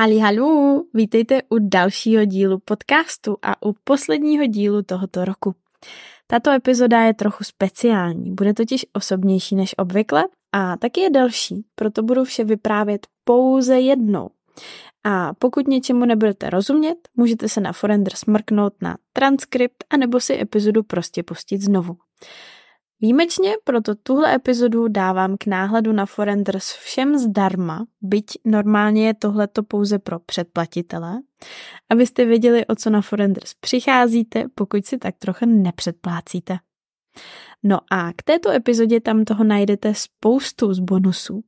Hallo, vítejte u dalšího dílu podcastu a u posledního dílu tohoto roku. Tato epizoda je trochu speciální, bude totiž osobnější než obvykle a taky je delší, proto budu vše vyprávět pouze jednou. A pokud něčemu nebudete rozumět, můžete se na Forender smrknout na transkript anebo si epizodu prostě pustit znovu. Výjimečně proto tuhle epizodu dávám k náhledu na Forenders všem zdarma, byť normálně je tohleto pouze pro předplatitele, abyste věděli, o co na Forenders přicházíte, pokud si tak trochu nepředplácíte. No a k této epizodě tam toho najdete spoustu z bonusů.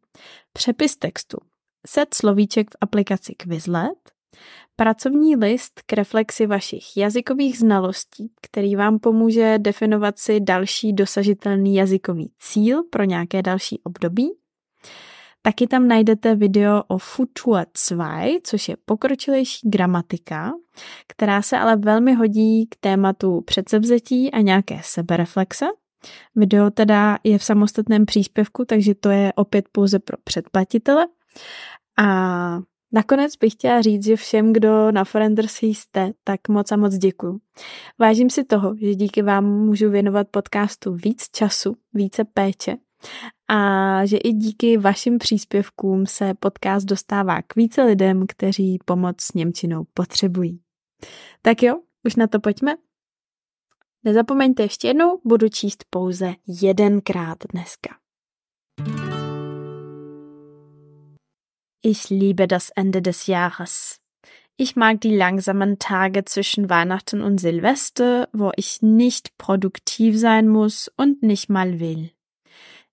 Přepis textu, set slovíček v aplikaci Quizlet, pracovní list k reflexi vašich jazykových znalostí, který vám pomůže definovat si další dosažitelný jazykový cíl pro nějaké další období. Taky tam najdete video o Futur 2, což je pokročilejší gramatika, která se ale velmi hodí k tématu předsevzetí a nějaké sebereflexe. Video teda je v samostatném příspěvku, takže to je opět pouze pro předplatitele. A Nakonec bych chtěla říct, že všem, kdo na Forenders jste, tak moc a moc děkuju. Vážím si toho, že díky vám můžu věnovat podcastu víc času, více péče a že i díky vašim příspěvkům se podcast dostává k více lidem, kteří pomoc s Němčinou potřebují. Tak jo, už na to pojďme. Nezapomeňte ještě jednou, budu číst pouze jedenkrát dneska. Ich liebe das Ende des Jahres. Ich mag die langsamen Tage zwischen Weihnachten und Silvester, wo ich nicht produktiv sein muss und nicht mal will.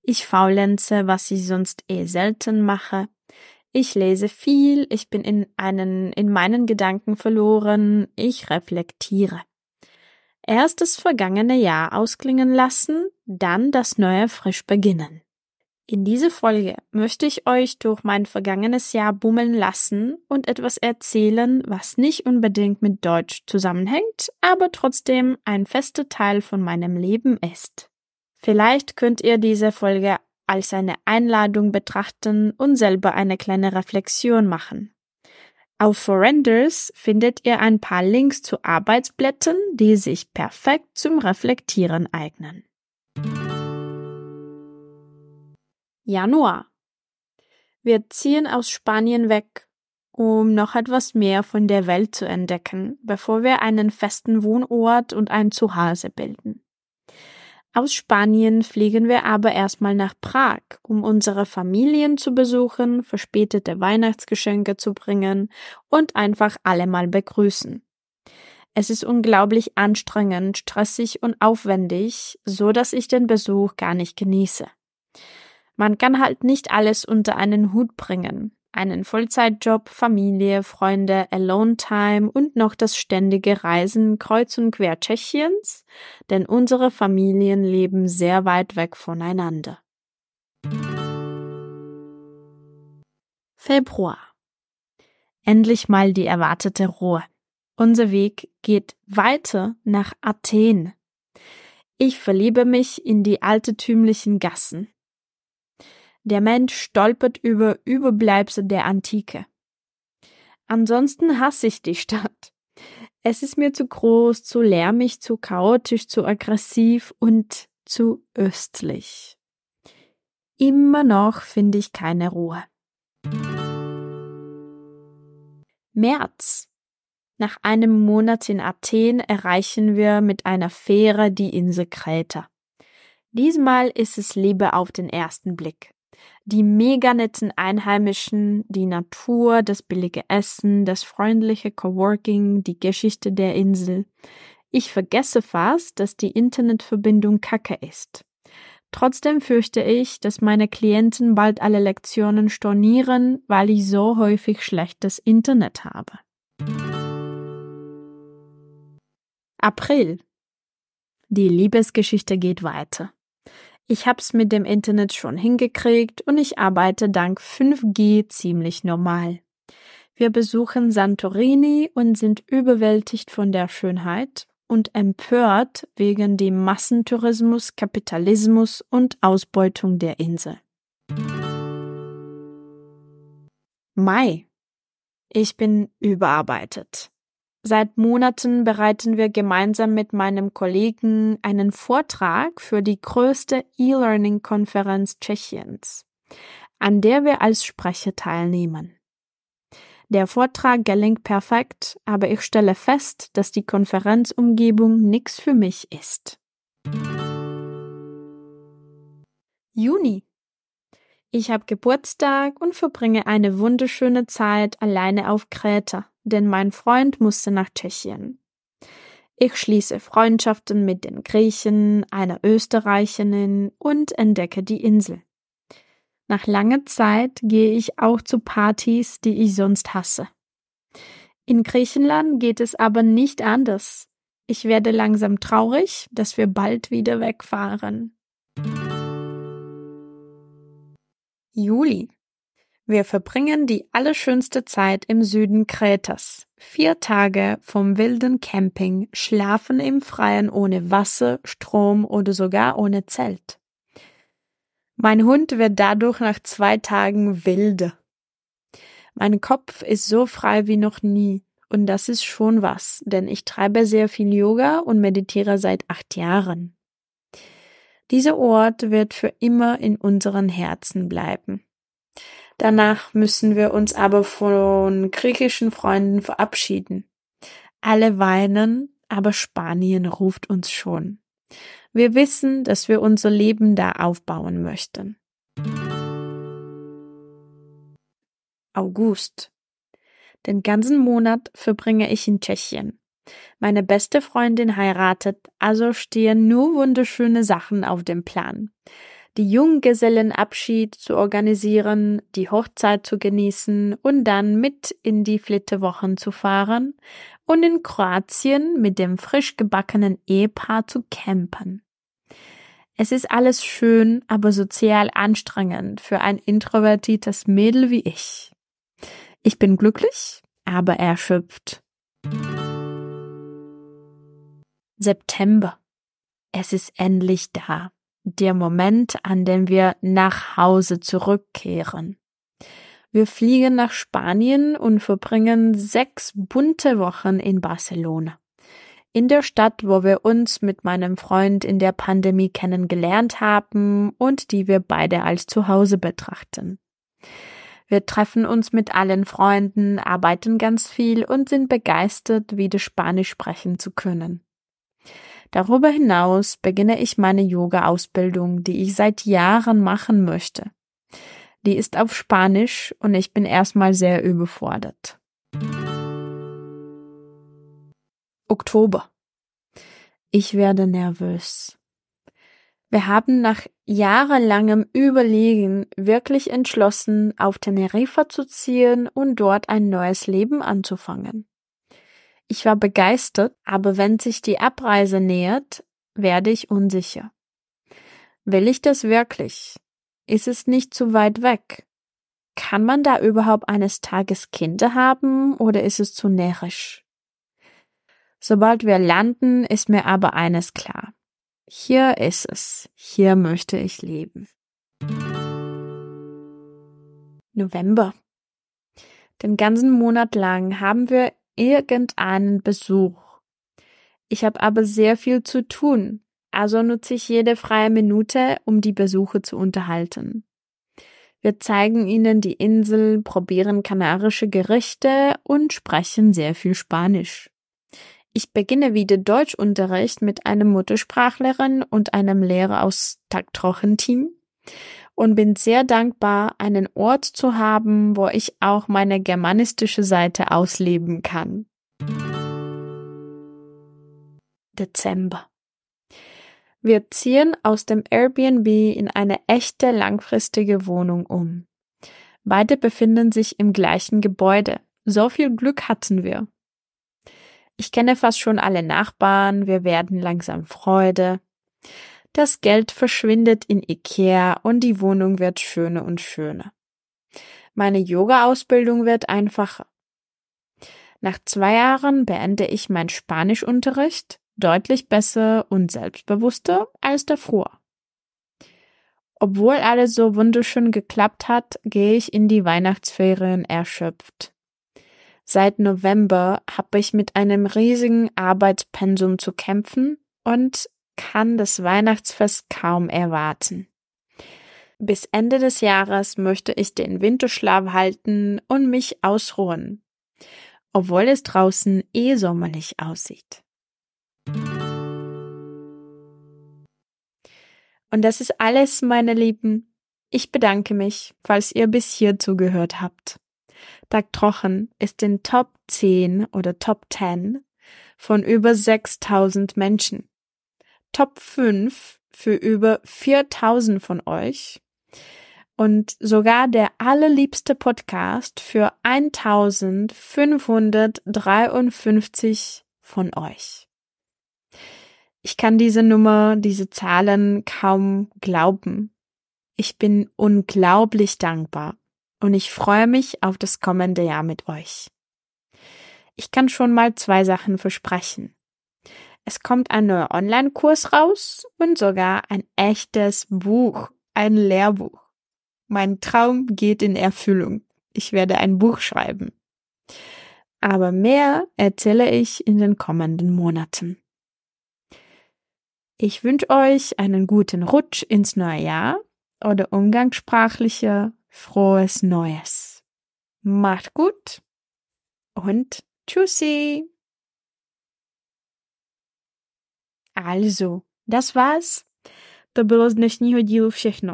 Ich faulenze, was ich sonst eh selten mache. Ich lese viel, ich bin in einen, in meinen Gedanken verloren, ich reflektiere. Erst das vergangene Jahr ausklingen lassen, dann das neue frisch beginnen. In dieser Folge möchte ich euch durch mein vergangenes Jahr bummeln lassen und etwas erzählen, was nicht unbedingt mit Deutsch zusammenhängt, aber trotzdem ein fester Teil von meinem Leben ist. Vielleicht könnt ihr diese Folge als eine Einladung betrachten und selber eine kleine Reflexion machen. Auf Forenders findet ihr ein paar Links zu Arbeitsblättern, die sich perfekt zum Reflektieren eignen. Januar. Wir ziehen aus Spanien weg, um noch etwas mehr von der Welt zu entdecken, bevor wir einen festen Wohnort und ein Zuhause bilden. Aus Spanien fliegen wir aber erstmal nach Prag, um unsere Familien zu besuchen, verspätete Weihnachtsgeschenke zu bringen und einfach alle mal begrüßen. Es ist unglaublich anstrengend, stressig und aufwendig, so dass ich den Besuch gar nicht genieße. Man kann halt nicht alles unter einen Hut bringen. Einen Vollzeitjob, Familie, Freunde, Alone-Time und noch das ständige Reisen kreuz und quer Tschechiens, denn unsere Familien leben sehr weit weg voneinander. Februar. Endlich mal die erwartete Ruhe. Unser Weg geht weiter nach Athen. Ich verliebe mich in die altertümlichen Gassen. Der Mensch stolpert über Überbleibsel der Antike. Ansonsten hasse ich die Stadt. Es ist mir zu groß, zu lärmig, zu chaotisch, zu aggressiv und zu östlich. Immer noch finde ich keine Ruhe. März. Nach einem Monat in Athen erreichen wir mit einer Fähre die Insel Kreta. Diesmal ist es Liebe auf den ersten Blick die mega netten Einheimischen, die Natur, das billige Essen, das freundliche Coworking, die Geschichte der Insel. Ich vergesse fast, dass die Internetverbindung kacke ist. Trotzdem fürchte ich, dass meine Klienten bald alle Lektionen stornieren, weil ich so häufig schlechtes Internet habe. April. Die Liebesgeschichte geht weiter. Ich hab's mit dem Internet schon hingekriegt und ich arbeite dank 5G ziemlich normal. Wir besuchen Santorini und sind überwältigt von der Schönheit und empört wegen dem Massentourismus, Kapitalismus und Ausbeutung der Insel. Mai. Ich bin überarbeitet. Seit Monaten bereiten wir gemeinsam mit meinem Kollegen einen Vortrag für die größte E-Learning-Konferenz Tschechiens, an der wir als Sprecher teilnehmen. Der Vortrag gelingt perfekt, aber ich stelle fest, dass die Konferenzumgebung nichts für mich ist. Juni. Ich habe Geburtstag und verbringe eine wunderschöne Zeit alleine auf Kreta, denn mein Freund musste nach Tschechien. Ich schließe Freundschaften mit den Griechen, einer Österreicherin und entdecke die Insel. Nach langer Zeit gehe ich auch zu Partys, die ich sonst hasse. In Griechenland geht es aber nicht anders. Ich werde langsam traurig, dass wir bald wieder wegfahren. Juli. Wir verbringen die allerschönste Zeit im Süden Kretas. Vier Tage vom wilden Camping, schlafen im Freien ohne Wasser, Strom oder sogar ohne Zelt. Mein Hund wird dadurch nach zwei Tagen wilde. Mein Kopf ist so frei wie noch nie. Und das ist schon was, denn ich treibe sehr viel Yoga und meditiere seit acht Jahren. Dieser Ort wird für immer in unseren Herzen bleiben. Danach müssen wir uns aber von griechischen Freunden verabschieden. Alle weinen, aber Spanien ruft uns schon. Wir wissen, dass wir unser Leben da aufbauen möchten. August. Den ganzen Monat verbringe ich in Tschechien. Meine beste Freundin heiratet, also stehen nur wunderschöne Sachen auf dem Plan. Die Junggesellenabschied zu organisieren, die Hochzeit zu genießen und dann mit in die Flitterwochen zu fahren und in Kroatien mit dem frisch gebackenen Ehepaar zu campen. Es ist alles schön, aber sozial anstrengend für ein introvertiertes Mädel wie ich. Ich bin glücklich, aber erschöpft. September. Es ist endlich da. Der Moment, an dem wir nach Hause zurückkehren. Wir fliegen nach Spanien und verbringen sechs bunte Wochen in Barcelona. In der Stadt, wo wir uns mit meinem Freund in der Pandemie kennengelernt haben und die wir beide als Zuhause betrachten. Wir treffen uns mit allen Freunden, arbeiten ganz viel und sind begeistert, wieder Spanisch sprechen zu können. Darüber hinaus beginne ich meine Yoga-Ausbildung, die ich seit Jahren machen möchte. Die ist auf Spanisch und ich bin erstmal sehr überfordert. Oktober. Ich werde nervös. Wir haben nach jahrelangem Überlegen wirklich entschlossen, auf Teneriffa zu ziehen und dort ein neues Leben anzufangen. Ich war begeistert, aber wenn sich die Abreise nähert, werde ich unsicher. Will ich das wirklich? Ist es nicht zu weit weg? Kann man da überhaupt eines Tages Kinder haben oder ist es zu närrisch? Sobald wir landen, ist mir aber eines klar. Hier ist es. Hier möchte ich leben. November. Den ganzen Monat lang haben wir irgendeinen Besuch. Ich habe aber sehr viel zu tun, also nutze ich jede freie Minute, um die Besucher zu unterhalten. Wir zeigen ihnen die Insel, probieren kanarische Gerichte und sprechen sehr viel Spanisch. Ich beginne wieder Deutschunterricht mit einem Muttersprachlerin und einem Lehrer aus Taktrochen-Team und bin sehr dankbar, einen Ort zu haben, wo ich auch meine germanistische Seite ausleben kann. Dezember. Wir ziehen aus dem Airbnb in eine echte langfristige Wohnung um. Beide befinden sich im gleichen Gebäude. So viel Glück hatten wir. Ich kenne fast schon alle Nachbarn, wir werden langsam Freude. Das Geld verschwindet in Ikea und die Wohnung wird schöner und schöner. Meine Yoga-Ausbildung wird einfacher. Nach zwei Jahren beende ich meinen Spanischunterricht deutlich besser und selbstbewusster als davor. Obwohl alles so wunderschön geklappt hat, gehe ich in die Weihnachtsferien erschöpft. Seit November habe ich mit einem riesigen Arbeitspensum zu kämpfen und kann das Weihnachtsfest kaum erwarten. Bis Ende des Jahres möchte ich den Winterschlaf halten und mich ausruhen, obwohl es draußen eh sommerlich aussieht. Und das ist alles, meine Lieben. Ich bedanke mich, falls ihr bis hier zugehört habt. Tag Trochen ist in Top 10 oder Top 10 von über 6000 Menschen. Top 5 für über 4000 von euch und sogar der allerliebste Podcast für 1553 von euch. Ich kann diese Nummer, diese Zahlen kaum glauben. Ich bin unglaublich dankbar und ich freue mich auf das kommende Jahr mit euch. Ich kann schon mal zwei Sachen versprechen. Es kommt ein neuer Online-Kurs raus und sogar ein echtes Buch, ein Lehrbuch. Mein Traum geht in Erfüllung. Ich werde ein Buch schreiben. Aber mehr erzähle ich in den kommenden Monaten. Ich wünsche euch einen guten Rutsch ins neue Jahr oder umgangssprachliche frohes Neues. Macht gut und tschüssi. Also, das war's. To bylo z dnešního dílu všechno.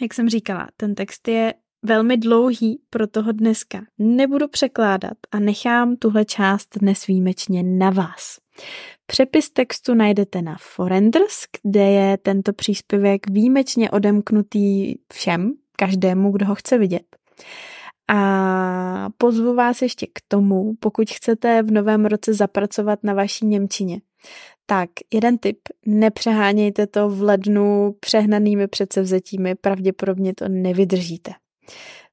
Jak jsem říkala, ten text je velmi dlouhý pro toho dneska. Nebudu překládat a nechám tuhle část dnes výjimečně na vás. Přepis textu najdete na Forenders, kde je tento příspěvek výjimečně odemknutý všem, každému, kdo ho chce vidět. A pozvu vás ještě k tomu, pokud chcete v novém roce zapracovat na vaší Němčině. Tak, jeden tip, nepřehánějte to v lednu přehnanými předsevzetími, pravděpodobně to nevydržíte.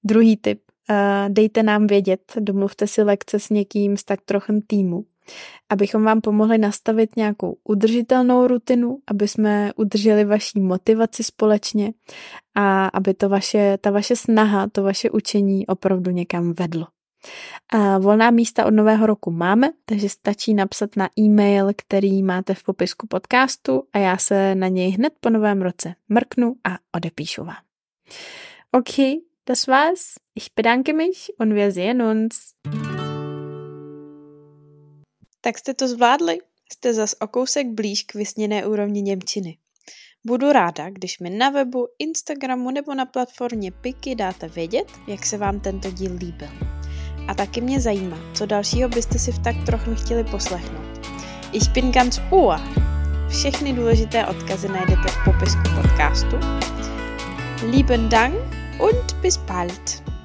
Druhý tip, eh, dejte nám vědět, domluvte si lekce s někým z tak trochu týmu abychom vám pomohli nastavit nějakou udržitelnou rutinu, aby jsme udrželi vaší motivaci společně a aby to vaše, ta vaše snaha, to vaše učení opravdu někam vedlo. A volná místa od nového roku máme, takže stačí napsat na e-mail, který máte v popisku podcastu a já se na něj hned po novém roce mrknu a odepíšu vám. Okay, das war's. Ich bedanke mich und wir sehen uns. Tak jste to zvládli? Jste zas o kousek blíž k vysněné úrovni Němčiny. Budu ráda, když mi na webu, Instagramu nebo na platformě Piky dáte vědět, jak se vám tento díl líbil. A taky mě zajímá, co dalšího byste si v tak trochu chtěli poslechnout. Ich bin ganz Ohr. Všechny důležité odkazy najdete v popisku podcastu. Lieben Dank und bis bald.